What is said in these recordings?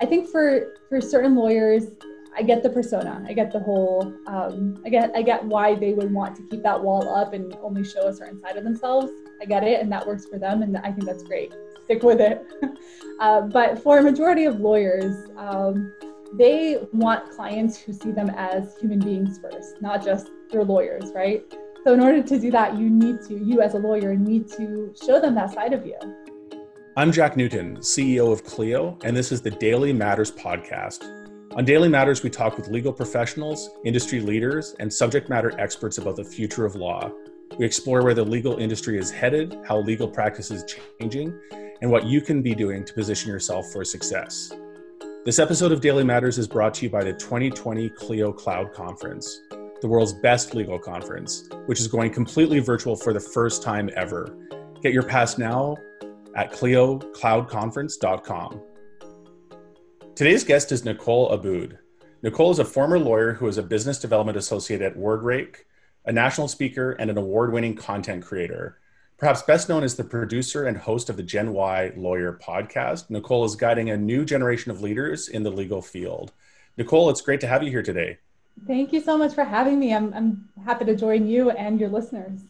I think for for certain lawyers, I get the persona. I get the whole. Um, I get I get why they would want to keep that wall up and only show a certain side of themselves. I get it, and that works for them, and I think that's great. Stick with it. uh, but for a majority of lawyers, um, they want clients who see them as human beings first, not just their lawyers, right? So in order to do that, you need to, you as a lawyer, need to show them that side of you. I'm Jack Newton, CEO of Clio, and this is the Daily Matters podcast. On Daily Matters, we talk with legal professionals, industry leaders, and subject matter experts about the future of law. We explore where the legal industry is headed, how legal practice is changing, and what you can be doing to position yourself for success. This episode of Daily Matters is brought to you by the 2020 Clio Cloud Conference, the world's best legal conference, which is going completely virtual for the first time ever. Get your pass now at cliocloudconference.com. Today's guest is Nicole Abboud. Nicole is a former lawyer who is a business development associate at WordRake, a national speaker, and an award winning content creator. Perhaps best known as the producer and host of the Gen Y Lawyer podcast, Nicole is guiding a new generation of leaders in the legal field. Nicole, it's great to have you here today. Thank you so much for having me. I'm, I'm happy to join you and your listeners.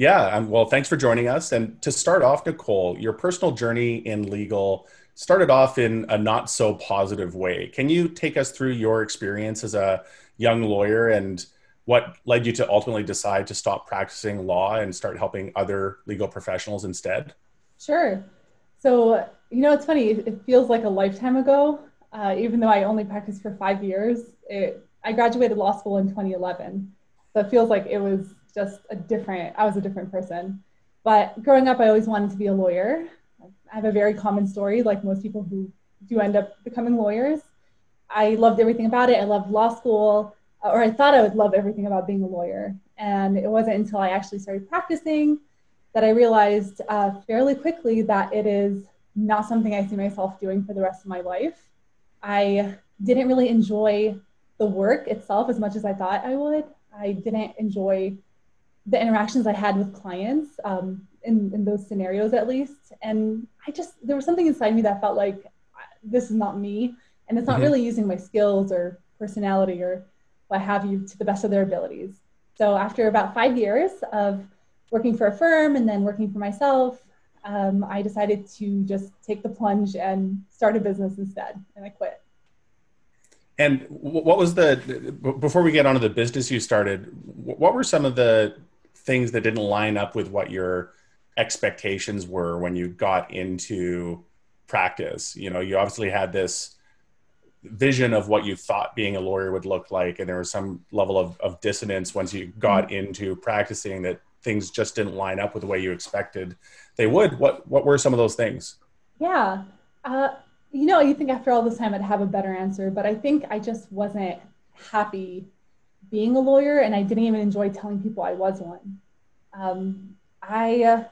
Yeah, um, well, thanks for joining us. And to start off, Nicole, your personal journey in legal started off in a not so positive way. Can you take us through your experience as a young lawyer and what led you to ultimately decide to stop practicing law and start helping other legal professionals instead? Sure. So, you know, it's funny, it feels like a lifetime ago, uh, even though I only practiced for five years. It, I graduated law school in 2011. So it feels like it was just a different, I was a different person. But growing up, I always wanted to be a lawyer. I have a very common story, like most people who do end up becoming lawyers. I loved everything about it. I loved law school, or I thought I would love everything about being a lawyer. And it wasn't until I actually started practicing that I realized uh, fairly quickly that it is not something I see myself doing for the rest of my life. I didn't really enjoy the work itself as much as I thought I would. I didn't enjoy the interactions I had with clients um, in, in those scenarios, at least. And I just, there was something inside me that felt like this is not me. And it's not mm-hmm. really using my skills or personality or what have you to the best of their abilities. So after about five years of working for a firm and then working for myself, um, I decided to just take the plunge and start a business instead. And I quit. And what was the, before we get onto the business you started, what were some of the things that didn't line up with what your expectations were when you got into practice. You know you obviously had this vision of what you thought being a lawyer would look like and there was some level of, of dissonance once you got mm-hmm. into practicing that things just didn't line up with the way you expected they would. What what were some of those things? Yeah. Uh, you know you think after all this time i'd have a better answer but i think i just wasn't happy being a lawyer, and I didn't even enjoy telling people I was one. Um, I, uh,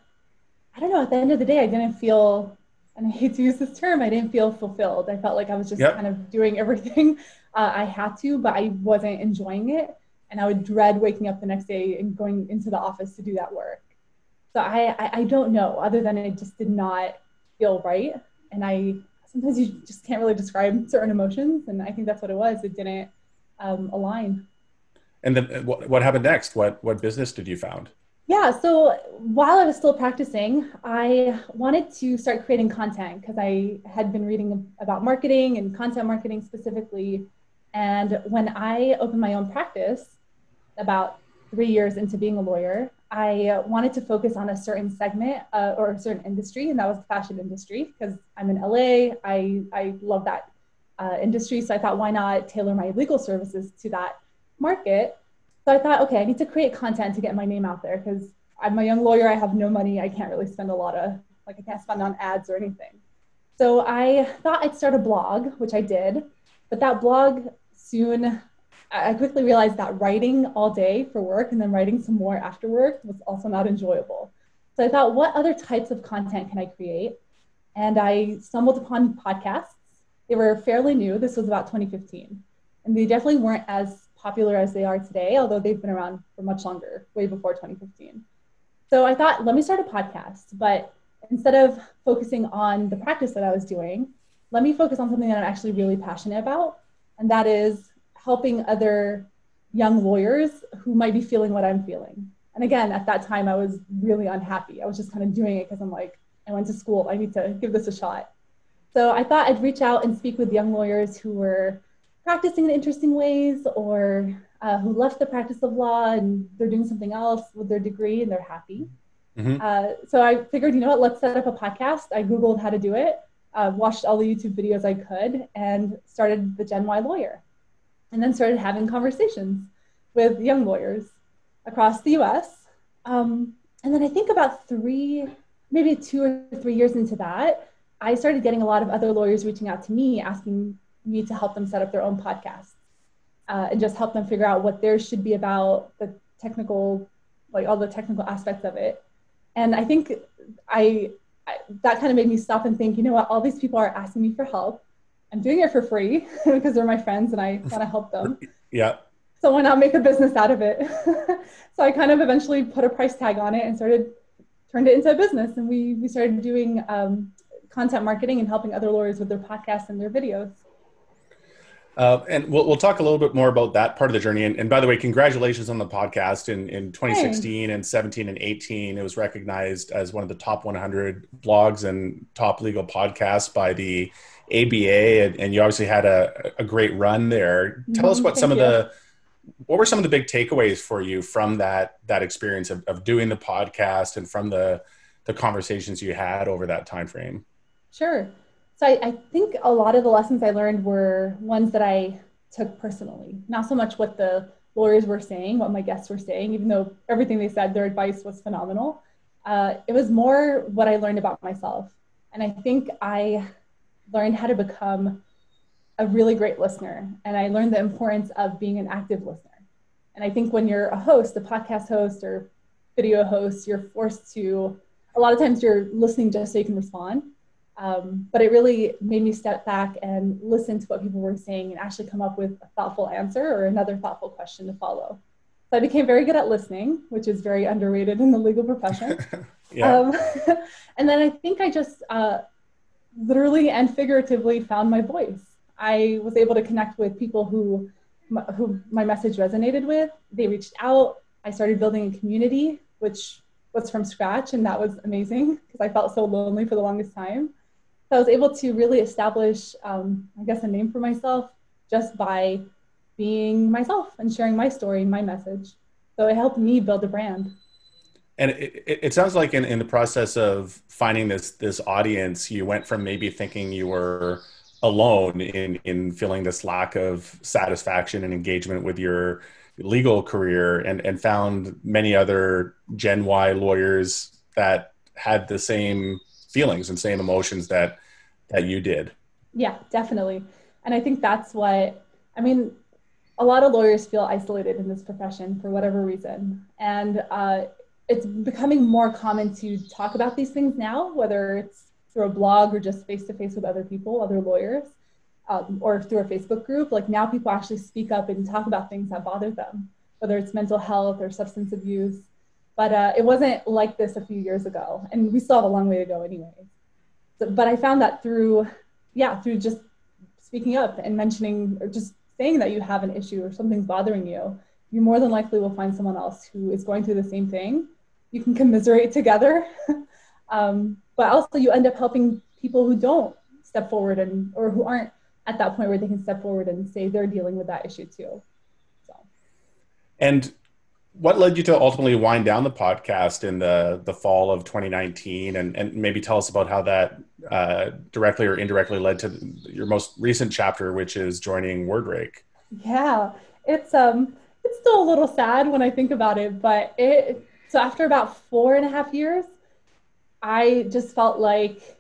I don't know. At the end of the day, I didn't feel, and I hate to use this term, I didn't feel fulfilled. I felt like I was just yep. kind of doing everything uh, I had to, but I wasn't enjoying it, and I would dread waking up the next day and going into the office to do that work. So I, I, I don't know. Other than it just did not feel right, and I sometimes you just can't really describe certain emotions, and I think that's what it was. It didn't um, align. And then uh, what, what happened next? What what business did you found? Yeah, so while I was still practicing, I wanted to start creating content because I had been reading about marketing and content marketing specifically. And when I opened my own practice about three years into being a lawyer, I wanted to focus on a certain segment uh, or a certain industry, and that was the fashion industry because I'm in LA. I, I love that uh, industry. So I thought, why not tailor my legal services to that market. So I thought, okay, I need to create content to get my name out there because I'm a young lawyer. I have no money. I can't really spend a lot of, like, I can't spend on ads or anything. So I thought I'd start a blog, which I did. But that blog soon, I quickly realized that writing all day for work and then writing some more after work was also not enjoyable. So I thought, what other types of content can I create? And I stumbled upon podcasts. They were fairly new. This was about 2015. And they definitely weren't as popular as they are today, although they've been around for much longer, way before 2015. So I thought, let me start a podcast. But instead of focusing on the practice that I was doing, let me focus on something that I'm actually really passionate about, and that is helping other young lawyers who might be feeling what I'm feeling. And again, at that time, I was really unhappy. I was just kind of doing it because I'm like, I went to school, I need to give this a shot. So I thought I'd reach out and speak with young lawyers who were practicing in interesting ways or uh, who left the practice of law and they're doing something else with their degree and they're happy. Mm-hmm. Uh, so I figured, you know what, let's set up a podcast. I Googled how to do it, uh, watched all the YouTube videos I could, and started the Gen Y Lawyer. And then started having conversations with young lawyers across the US. Um, and then I think about three, maybe two or three years into that, I started getting a lot of other lawyers reaching out to me asking me to help them set up their own podcasts uh, and just help them figure out what theirs should be about, the technical, like all the technical aspects of it. And I think I, I that kind of made me stop and think, you know what, all these people are asking me for help. I'm doing it for free because they're my friends and I want to help them. Yeah. So why not make a business out of it? so I kind of eventually put a price tag on it and started turned it into a business. And we we started doing um, content marketing and helping other lawyers with their podcasts and their videos. Uh, and we'll, we'll talk a little bit more about that part of the journey. And, and by the way, congratulations on the podcast. In, in 2016 and 17 and 18, it was recognized as one of the top 100 blogs and top legal podcasts by the ABA. And, and you obviously had a, a great run there. Tell mm-hmm, us what some you. of the what were some of the big takeaways for you from that that experience of, of doing the podcast and from the the conversations you had over that time frame sure so I, I, think a lot of the lessons I learned were ones that I took personally, not so much what the lawyers were saying, what my guests were saying, even though everything they said, their advice was phenomenal. Uh, it was more what I learned about myself. And I think I learned how to become a really great listener. And I learned the importance of being an active listener. And I think when you're a host, a podcast host or video host, you're forced to, a lot of times you're listening just so you can respond. Um, but it really made me step back and listen to what people were saying and actually come up with a thoughtful answer or another thoughtful question to follow. So I became very good at listening, which is very underrated in the legal profession. yeah. Um, and then I think I just uh, literally and figuratively found my voice. I was able to connect with people who, who my message resonated with. They reached out. I started building a community, which was from scratch, and that was amazing because I felt so lonely for the longest time. So I was able to really establish, um, I guess, a name for myself just by being myself and sharing my story my message. So it helped me build a brand. And it, it, it sounds like in, in the process of finding this this audience, you went from maybe thinking you were alone in in feeling this lack of satisfaction and engagement with your legal career and and found many other gen y lawyers that had the same feelings and same emotions that that you did. Yeah definitely. And i think that's what i mean a lot of lawyers feel isolated in this profession for whatever reason. And uh, it's becoming more common to talk about these things now whether it's through a blog or just face to face with other people other lawyers um, or through a facebook group. Like now people actually speak up and talk about things that bother them whether it's mental health or substance abuse but uh, it wasn't like this a few years ago, and we still have a long way to go, anyway. So, but I found that through, yeah, through just speaking up and mentioning or just saying that you have an issue or something's bothering you, you more than likely will find someone else who is going through the same thing. You can commiserate together, um, but also you end up helping people who don't step forward and or who aren't at that point where they can step forward and say they're dealing with that issue too. So. And what led you to ultimately wind down the podcast in the the fall of 2019 and, and maybe tell us about how that uh, directly or indirectly led to your most recent chapter which is joining wordrake. Yeah it's um it's still a little sad when i think about it but it so after about four and a half years i just felt like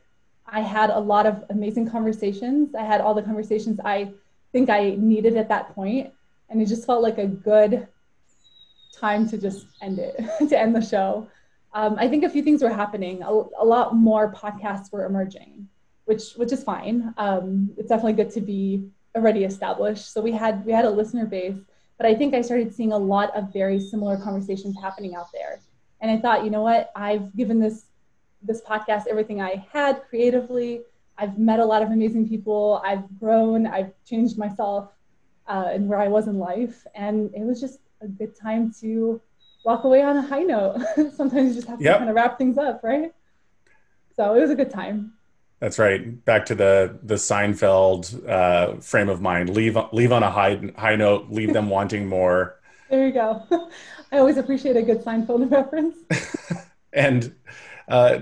i had a lot of amazing conversations. I had all the conversations i think i needed at that point and it just felt like a good time to just end it, to end the show. Um, I think a few things were happening. A, a, lot more podcasts were emerging, which which is fine. Um, it's definitely good to be already established. So we had we had a listener base, but I think I started seeing a lot of very similar conversations happening out there. And I thought, you know what? I've given this this podcast everything I had creatively. I've met a lot of amazing people. I've grown. I've changed myself uh, and where I was in life, and it was just a good time to walk away on a high note. Sometimes you just have to yep. kind of wrap things up, right? So it was a good time. That's right. Back to the the Seinfeld uh, frame of mind. Leave leave on a high high note. Leave them wanting more. There you go. I always appreciate a good Seinfeld reference. and uh,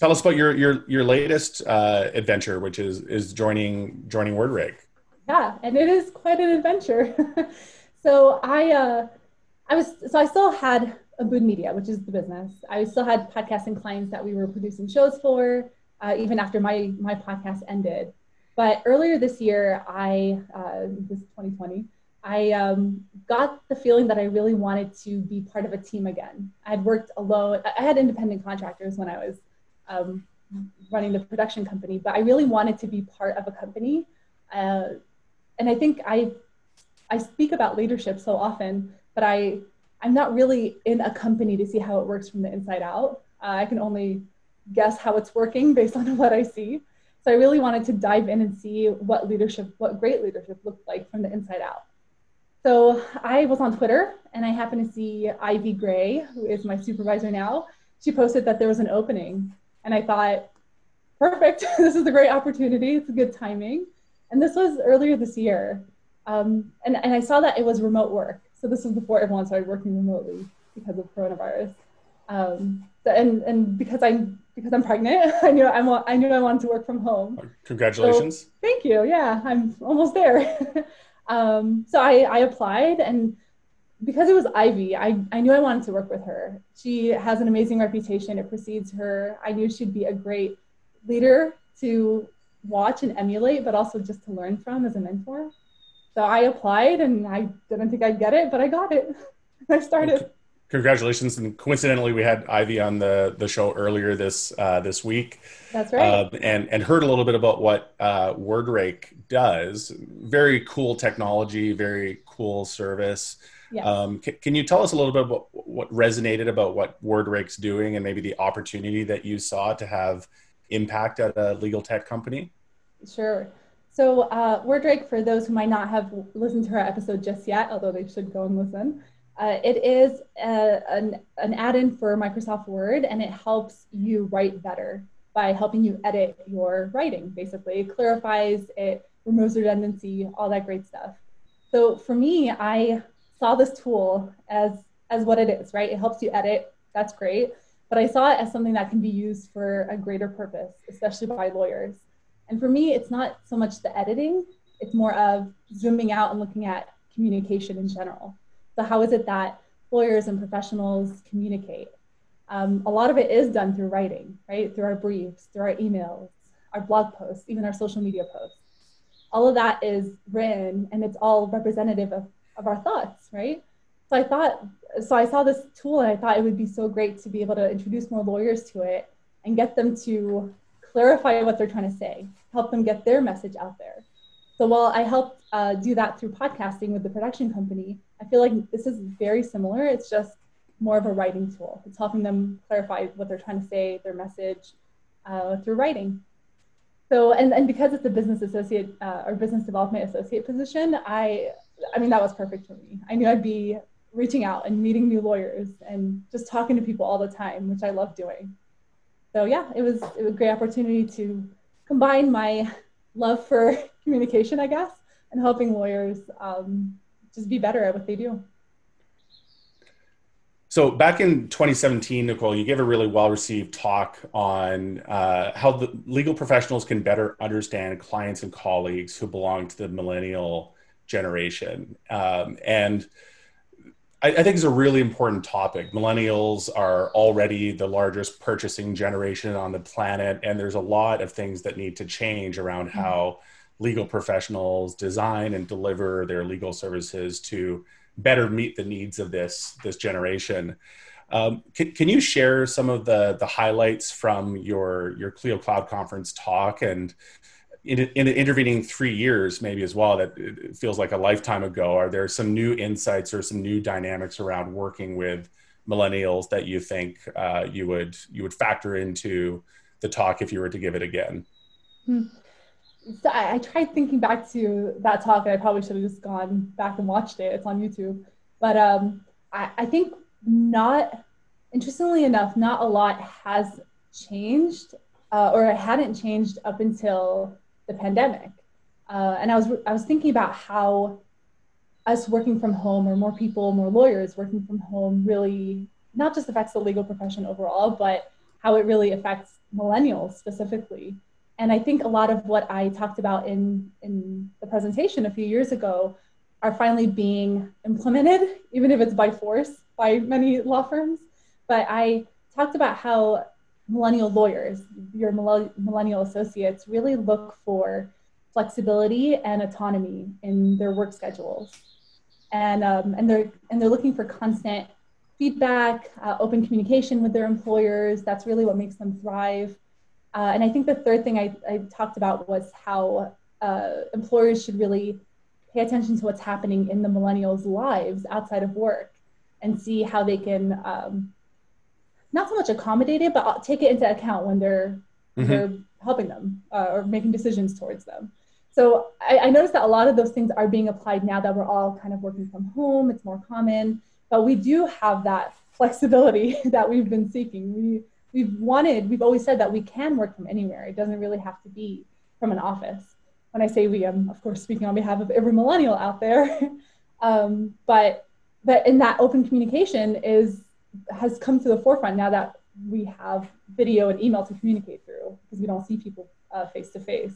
tell us about your your your latest uh, adventure, which is is joining joining WordRake. Yeah, and it is quite an adventure. So I uh, I was so I still had Abboud Media, which is the business. I still had podcasting clients that we were producing shows for, uh, even after my my podcast ended. But earlier this year, I uh, this 2020, I um, got the feeling that I really wanted to be part of a team again. I had worked alone. I had independent contractors when I was um, running the production company, but I really wanted to be part of a company. Uh, and I think I I speak about leadership so often, but I I'm not really in a company to see how it works from the inside out. Uh, I can only guess how it's working based on what I see. So I really wanted to dive in and see what leadership, what great leadership looked like from the inside out. So I was on Twitter and I happened to see Ivy Grey, who is my supervisor now. She posted that there was an opening. And I thought, perfect, this is a great opportunity. It's a good timing. And this was earlier this year. Um, and, and I saw that it was remote work. So this was before everyone started working remotely because of coronavirus. Um, and and because I'm because I'm pregnant, I knew I I knew I wanted to work from home. Congratulations! So, thank you. Yeah, I'm almost there. um, so I I applied and because it was Ivy, I, I knew I wanted to work with her. She has an amazing reputation. It precedes her. I knew she'd be a great leader to watch and emulate, but also just to learn from as a mentor. So I applied and I didn't think I'd get it, but I got it. I started. Congratulations! And coincidentally, we had Ivy on the the show earlier this uh, this week. That's right. Uh, and and heard a little bit about what uh, WordRake does. Very cool technology. Very cool service. Yeah. Um, c- can you tell us a little bit about what resonated about what WordRake's doing, and maybe the opportunity that you saw to have impact at a legal tech company? Sure. So, uh, WordRake, for those who might not have listened to our episode just yet, although they should go and listen, uh, it is a, an, an add in for Microsoft Word and it helps you write better by helping you edit your writing, basically. It clarifies, it removes redundancy, all that great stuff. So, for me, I saw this tool as, as what it is, right? It helps you edit, that's great. But I saw it as something that can be used for a greater purpose, especially by lawyers. And for me, it's not so much the editing, it's more of zooming out and looking at communication in general. So, how is it that lawyers and professionals communicate? Um, a lot of it is done through writing, right? Through our briefs, through our emails, our blog posts, even our social media posts. All of that is written and it's all representative of, of our thoughts, right? So I thought, so I saw this tool and I thought it would be so great to be able to introduce more lawyers to it and get them to clarify what they're trying to say, help them get their message out there. So while I helped uh, do that through podcasting with the production company, I feel like this is very similar. It's just more of a writing tool. It's helping them clarify what they're trying to say, their message uh, through writing. So, and, and because it's a business associate uh, or business development associate position, I, I mean, that was perfect for me. I knew I'd be reaching out and meeting new lawyers and just talking to people all the time, which I love doing so yeah, it was it was a great opportunity to combine my love for communication, I guess, and helping lawyers um, just be better at what they do. So back in 2017, Nicole, you gave a really well-received talk on uh, how the legal professionals can better understand clients and colleagues who belong to the millennial generation, um, and I, I think it's a really important topic. Millennials are already the largest purchasing generation on the planet, and there's a lot of things that need to change around mm-hmm. how legal professionals design and deliver their legal services to better meet the needs of this this generation. Um, can, can you share some of the the highlights from your your Clio Cloud conference talk and in, in the intervening three years, maybe as well, that feels like a lifetime ago, are there some new insights or some new dynamics around working with millennials that you think uh, you would you would factor into the talk if you were to give it again? Hmm. So I, I, tried thinking back to that talk, and I probably should have just gone back and watched it. It's on YouTube, but um, I, I think not. Interestingly enough, not a lot has changed, uh, or it hadn't changed up until the pandemic. Uh, and I was I was thinking about how us working from home, or more people, more lawyers working from home, really not just affects the legal profession overall, but how it really affects millennials specifically. And I think a lot of what I talked about in, in the presentation a few years ago are finally being implemented, even if it's by force by many law firms. But I talked about how millennial lawyers, your millennial associates, really look for flexibility and autonomy in their work schedules. And, um, and, they're, and they're looking for constant feedback, uh, open communication with their employers. That's really what makes them thrive. Uh, and I think the third thing I, I talked about was how uh, employers should really pay attention to what's happening in the millennials' lives outside of work and see how they can um, not so much accommodate it, but take it into account when they're mm-hmm. they're helping them uh, or making decisions towards them. So I, I noticed that a lot of those things are being applied now that we're all kind of working from home. It's more common, but we do have that flexibility that we've been seeking. We we've wanted, we've always said that we can work from anywhere. It doesn't really have to be from an office. When I say we, I'm of course speaking on behalf of every millennial out there. um, but but in that open communication is has come to the forefront now that we have video and email to communicate through because we don't see people face to face.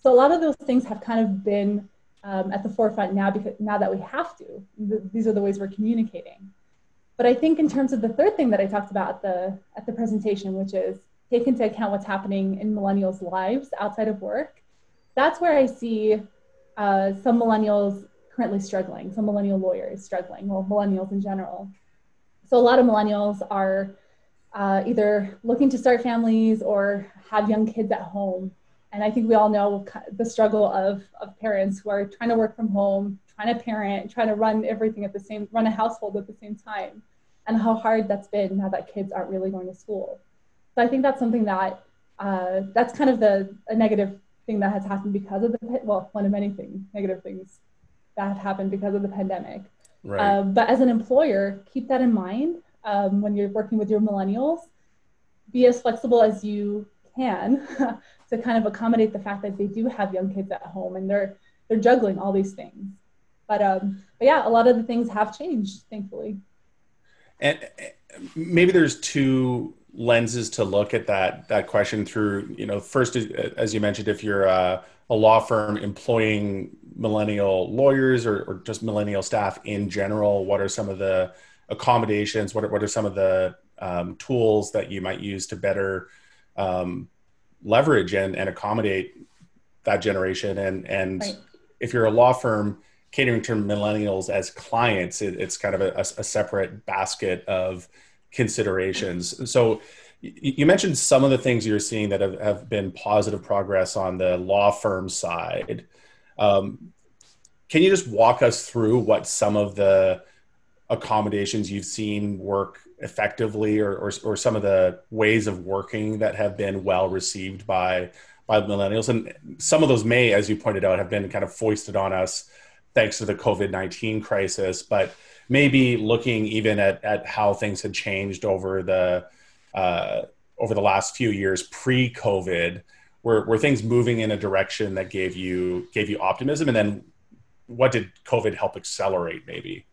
So a lot of those things have kind of been um, at the forefront now because now that we have to. Th- these are the ways we're communicating. But I think in terms of the third thing that I talked about at the at the presentation, which is take into account what's happening in millennials' lives outside of work, that's where I see uh, some millennials currently struggling, some millennial lawyers struggling, well, millennials in general. So a lot of millennials are uh, either looking to start families or have young kids at home. And I think we all know the struggle of, of parents who are trying to work from home, trying to parent, trying to run everything at the same, run a household at the same time and how hard that's been now that kids aren't really going to school. So I think that's something that uh, that's kind of the a negative thing that has happened because of the well, one of many things, negative things that have happened because of the pandemic. Right. Uh, but as an employer, keep that in mind um, when you're working with your millennials. Be as flexible as you can to kind of accommodate the fact that they do have young kids at home and they're they're juggling all these things. But um, but yeah, a lot of the things have changed, thankfully. And maybe there's two lenses to look at that that question through. You know, first, as you mentioned, if you're a, a law firm employing millennial lawyers or, or, just millennial staff in general, what are some of the accommodations? What are, what are some of the um, tools that you might use to better um, leverage and, and accommodate that generation? And and right. if you're a law firm catering to millennials as clients, it, it's kind of a, a, separate basket of considerations. So you mentioned some of the things you're seeing that have, have been positive progress on the law firm side. Um, can you just walk us through what some of the accommodations you've seen work effectively or, or, or some of the ways of working that have been well received by by millennials and some of those may as you pointed out have been kind of foisted on us thanks to the COVID 19 crisis, but maybe looking even at, at how things had changed over the, uh, over the last few years pre COVID, were, were things moving in a direction that gave you, gave you optimism? And then what did COVID help accelerate maybe?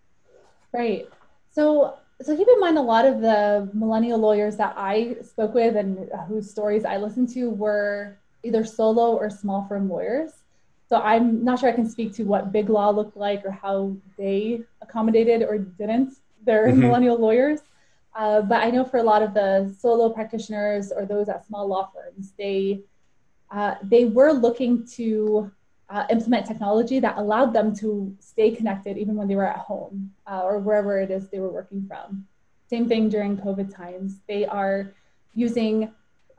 Right. So, so keep in mind a lot of the millennial lawyers that I spoke with and whose stories I listened to were either solo or small firm lawyers. So I'm not sure I can speak to what big law looked like or how they accommodated or didn't their mm-hmm. millennial lawyers. Uh, but I know for a lot of the solo practitioners or those at small law firms, they uh, they were looking to uh, implement technology that allowed them to stay connected even when they were at home uh, or wherever it is they were working from. Same thing during COVID times. They are using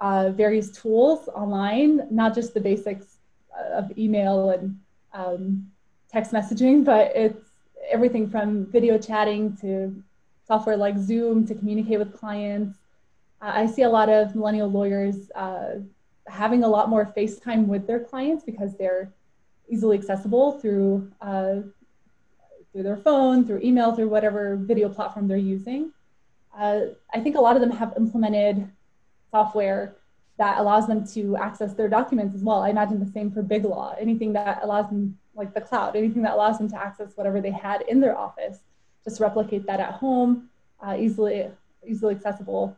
uh, various tools online, not just the basics of email and um, text messaging, but it's everything from video chatting to software like Zoom to communicate with clients. Uh, I see a lot of millennial lawyers uh, having a lot more FaceTime with their clients because they're easily accessible through uh, through their phone, through email, through whatever video platform they're using. Uh, I think a lot of them have implemented software that allows them to access their documents as well. I imagine the same for Big Law. Anything that allows them, like the cloud, anything that allows them to access whatever they had in their office, just replicate that at home, uh, easily easily accessible.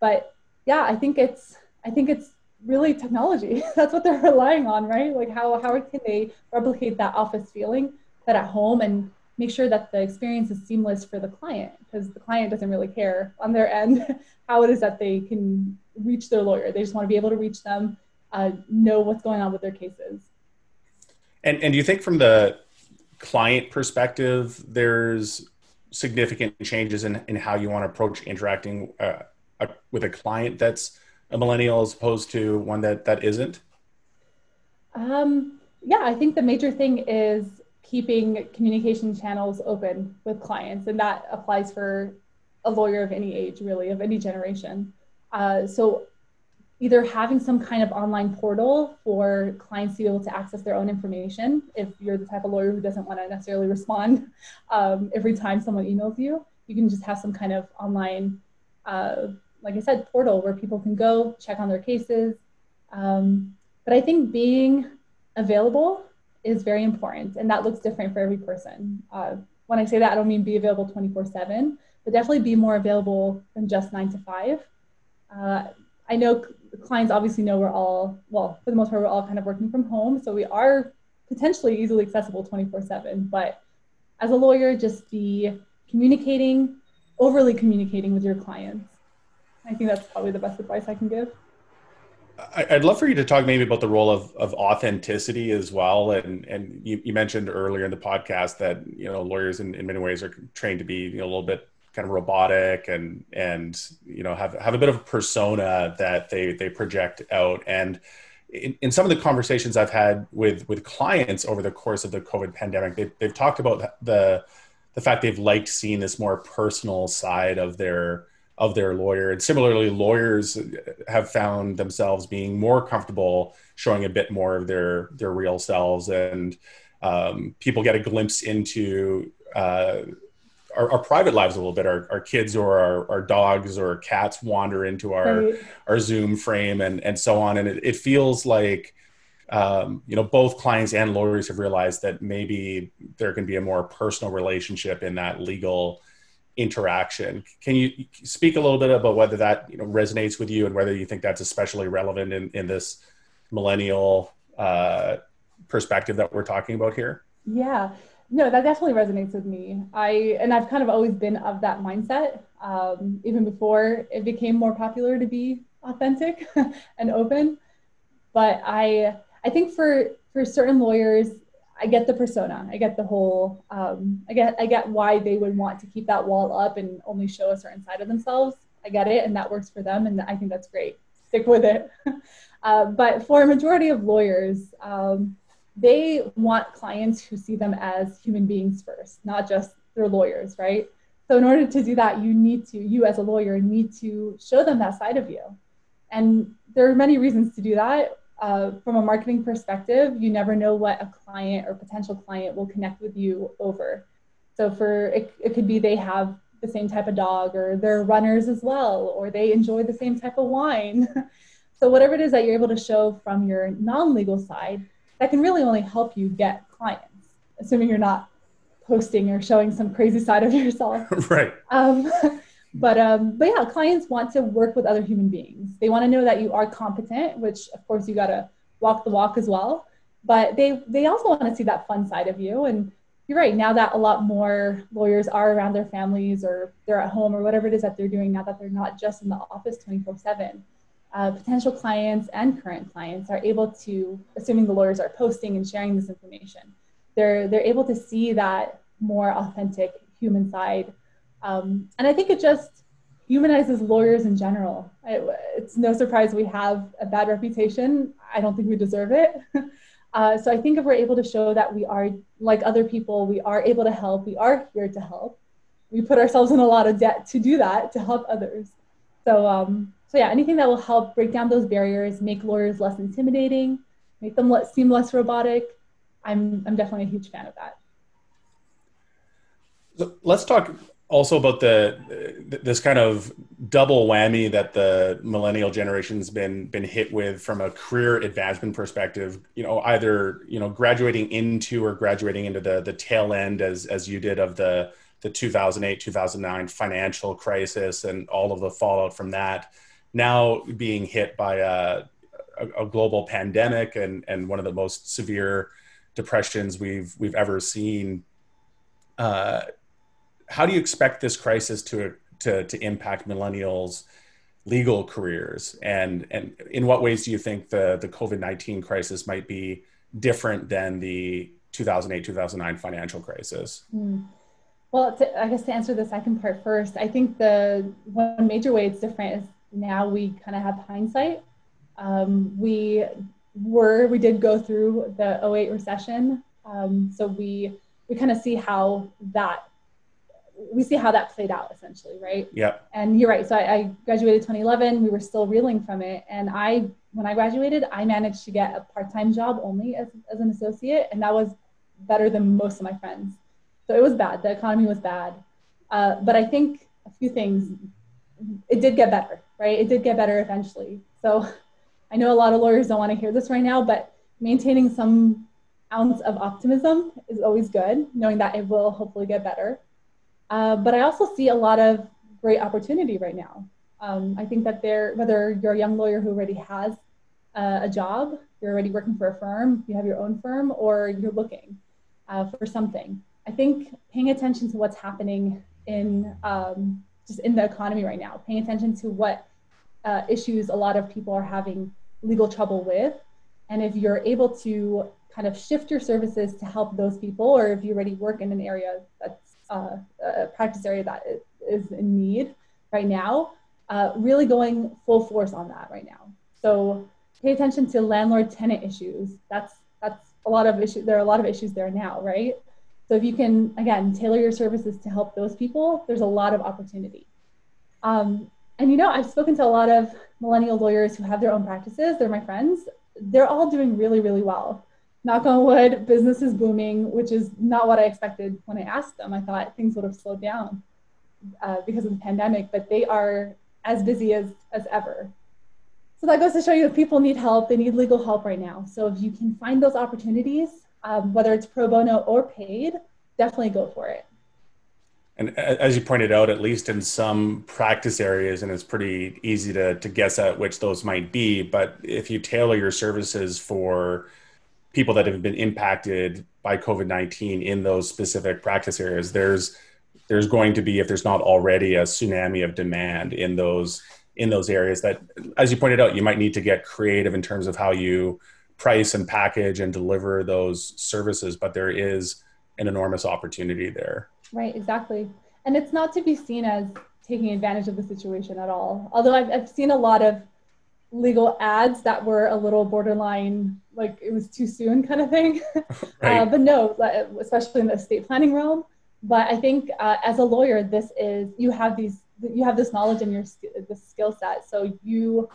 But yeah, I think it's I think it's really technology. That's what they're relying on, right? Like how how can they replicate that office feeling that at home and make sure that the experience is seamless for the client because the client doesn't really care on their end how it is that they can reach their lawyer. They just want to be able to reach them, uh, know what's going on with their cases. And and do you think from the client perspective, there's significant changes in, in how you want to approach interacting uh, a, with a client that's a millennial as opposed to one that that isn't? Um, yeah, I think the major thing is keeping communication channels open with clients, and that applies for a lawyer of any age, really, of any generation. Uh, so either having some kind of online portal for clients to be able to access their own information if you're the type of lawyer who doesn't want to necessarily respond um, every time someone emails you you can just have some kind of online uh, like i said portal where people can go check on their cases. Um, but i think being available is very important and that looks different for every person. Uh, when i say that i don't mean be available 24 7 but definitely be more available than just 9 to 5 uh, I know clients obviously know we're all, well, for the most part, we're all kind of working from home. So we are potentially easily accessible 24 7. But as a lawyer, just be communicating, overly communicating with your clients. I think that's probably the best advice I can give. I'd love for you to talk maybe about the role of, of authenticity as well. And and you, you mentioned earlier in the podcast that you know lawyers in, in many ways are trained to be you know, a little bit kind of robotic and and you know have have a bit of a persona that they they project out. And in, in some of the conversations I've had with with clients over the course of the COVID pandemic, they've, they've talked about the the fact they've liked seeing this more personal side of their of their lawyer, and similarly, lawyers have found themselves being more comfortable showing a bit more of their their real selves, and um, people get a glimpse into uh, our, our, private lives a little bit. Our, our kids or our, our, dogs or cats wander into our right. our Zoom frame and and so on, and it, it feels like um, you know both clients and lawyers have realized that maybe there can be a more personal relationship in that legal interaction. Can you speak a little bit about whether that you know resonates with you and whether you think that's especially relevant in in this millennial uh, perspective that we're talking about here? Yeah no, that definitely resonates with me. I and I've kind of always been of that mindset, um, even before it became more popular to be authentic and open. But I I think for for certain lawyers, I get the persona. I get the whole. Um, I get I get why they would want to keep that wall up and only show a certain side of themselves. I get it, and that works for them, and I think that's great. Stick with it. uh, but for a majority of lawyers. Um, they want clients who see them as human beings first, not just their lawyers, right? So in order to do that, you need to, you as a lawyer need to show them that side of you. And there are many reasons to do that. Uh, from a marketing perspective, you never know what a client or potential client will connect with you over. So for it, it could be they have the same type of dog or they're runners as well, or they enjoy the same type of wine. so whatever it is that you're able to show from your non-legal side, that can really only help you get clients, assuming you're not posting or showing some crazy side of yourself. right. Um, but um, but yeah, clients want to work with other human beings. They want to know that you are competent, which of course you got to walk the walk as well. But they they also want to see that fun side of you. And you're right. Now that a lot more lawyers are around their families or they're at home or whatever it is that they're doing now that they're not just in the office 24 seven uh, potential clients and current clients are able to, assuming the lawyers are posting and sharing this information, they're they're able to see that more authentic human side, um, and I think it just humanizes lawyers in general. It, it's no surprise we have a bad reputation. I don't think we deserve it. Uh, so I think if we're able to show that we are like other people, we are able to help, we are here to help. We put ourselves in a lot of debt to do that to help others. So um, so yeah, anything that will help break down those barriers, make lawyers less intimidating, make them let, seem less robotic. I'm I'm definitely a huge fan of that. So let's talk also about the this kind of double whammy that the millennial generation's been been hit with from a career advancement perspective you know either you know graduating into or graduating into the the tail end as as you did of the the 2008 2009 financial crisis and all of the fallout from that now being hit by a, a, a global pandemic and and one of the most severe depressions we've we've ever seen uh, how do you expect this crisis to to, to impact millennials legal careers and and in what ways do you think the the covid-19 crisis might be different than the 2008-2009 financial crisis mm. well to, i guess to answer the second part first i think the one major way it's different is now we kind of have hindsight um, we were we did go through the 08 recession um, so we we kind of see how that we see how that played out essentially, right? Yeah. And you're right. So I, I, graduated 2011. We were still reeling from it, and I, when I graduated, I managed to get a part-time job only as, as an associate, and that was better than most of my friends. So it was bad. The economy was bad, uh, but I think a few things. It did get better, right? It did get better eventually. So I know a lot of lawyers don't want to hear this right now, but maintaining some ounce of optimism is always good, knowing that it will hopefully get better. Uh, but I also see a lot of great opportunity right now. Um, I think that there, whether you're a young lawyer who already has uh, a job, you're already working for a firm, you have your own firm, or you're looking uh, for something. I think paying attention to what's happening in um, just in the economy right now, paying attention to what uh, issues a lot of people are having legal trouble with, and if you're able to kind of shift your services to help those people, or if you already work in an area that's uh, a practice area that is in need right now, uh, really going full force on that right now. So pay attention to landlord tenant issues. That's that's a lot of issues. There are a lot of issues there now, right? So if you can again tailor your services to help those people, there's a lot of opportunity. Um, and you know, I've spoken to a lot of millennial lawyers who have their own practices. They're my friends. They're all doing really, really well knock on wood, business is booming, which is not what I expected when I asked them. I thought things would have slowed down uh, because of the pandemic, but they are as busy as, as ever. So that goes to show you that people need help, they need legal help right now. So if you can find those opportunities, um, whether it's pro bono or paid, definitely go for it. And as you pointed out, at least in some practice areas, and it's pretty easy to, to guess at which those might be, but if you tailor your services for people that have been impacted by COVID nineteen in those specific practice areas, there's there's going to be, if there's not already, a tsunami of demand in those in those areas. That, as you pointed out, you might need to get creative in terms of how you price and package and deliver those services. But there is an enormous opportunity there. Right. Exactly. And it's not to be seen as taking advantage of the situation at all. Although I've, I've seen a lot of legal ads that were a little borderline like it was too soon kind of thing right. uh, but no especially in the estate planning realm but i think uh, as a lawyer this is you have these you have this knowledge and your the skill set so you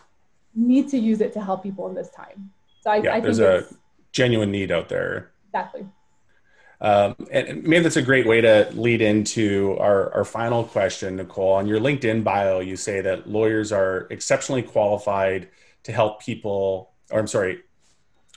need to use it to help people in this time so i, yeah, I think there's a genuine need out there exactly um, and maybe that's a great way to lead into our, our final question, Nicole. On your LinkedIn bio, you say that lawyers are exceptionally qualified to help people, or I'm sorry,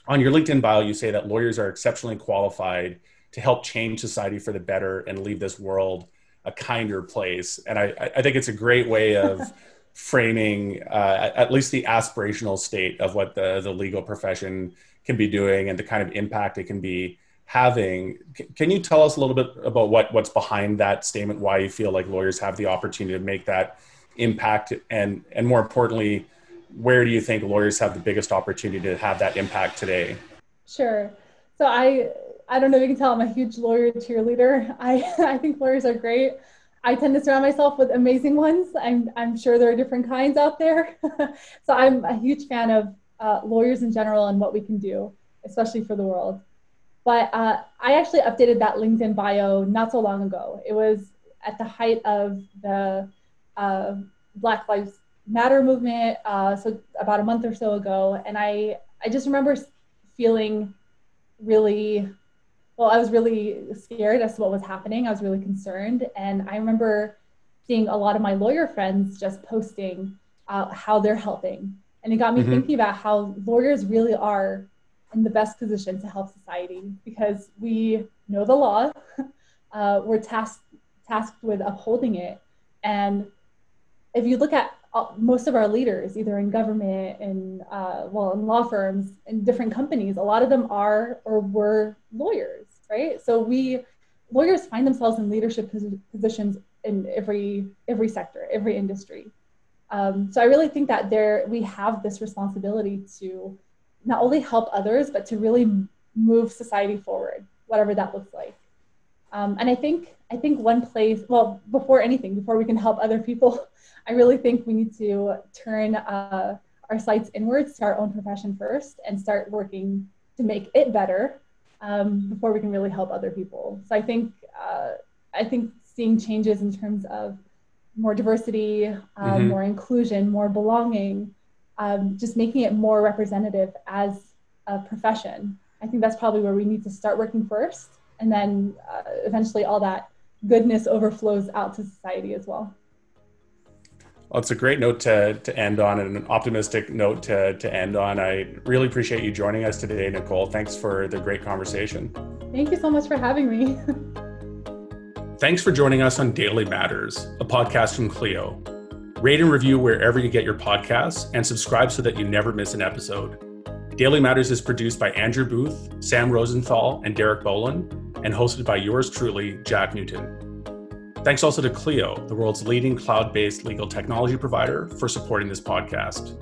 on your LinkedIn bio, you say that lawyers are exceptionally qualified to help change society for the better and leave this world a kinder place. And I, I think it's a great way of framing uh, at least the aspirational state of what the, the legal profession can be doing and the kind of impact it can be having. Can you tell us a little bit about what what's behind that statement? Why you feel like lawyers have the opportunity to make that impact, and and more importantly, where do you think lawyers have the biggest opportunity to have that impact today? Sure. So I I don't know if you can tell I'm a huge lawyer cheerleader. I I think lawyers are great. I tend to surround myself with amazing ones. I'm I'm sure there are different kinds out there. so I'm a huge fan of uh, lawyers in general and what we can do, especially for the world. But uh, I actually updated that LinkedIn bio not so long ago. It was at the height of the uh, Black Lives Matter movement, uh, so about a month or so ago, and I I just remember feeling really well. I was really scared as to what was happening. I was really concerned, and I remember seeing a lot of my lawyer friends just posting uh, how they're helping, and it got me mm-hmm. thinking about how lawyers really are in the best position to help society because we know the law, uh, we're tasked tasked with upholding it, and if you look at most of our leaders, either in government and uh, well, in law firms and different companies, a lot of them are or were lawyers, right? So we lawyers find themselves in leadership positions in every every sector, every industry. Um, so I really think that there we have this responsibility to not only help others, but to really move society forward, whatever that looks like. Um, and I think I think one place, well, before anything, before we can help other people, I really think we need to turn uh, our sights inwards to our own profession first and start working to make it better um, before we can really help other people. So I think uh, I think seeing changes in terms of more diversity, um, mm-hmm. more inclusion, more belonging, um, just making it more representative as a profession. I think that's probably where we need to start working first, and then uh, eventually all that goodness overflows out to society as well. Well, it's a great note to, to end on and an optimistic note to, to end on. I really appreciate you joining us today, Nicole. Thanks for the great conversation. Thank you so much for having me. Thanks for joining us on Daily Matters, a podcast from Clio. Rate and review wherever you get your podcasts and subscribe so that you never miss an episode. Daily Matters is produced by Andrew Booth, Sam Rosenthal, and Derek Boland, and hosted by yours truly, Jack Newton. Thanks also to Clio, the world's leading cloud based legal technology provider, for supporting this podcast.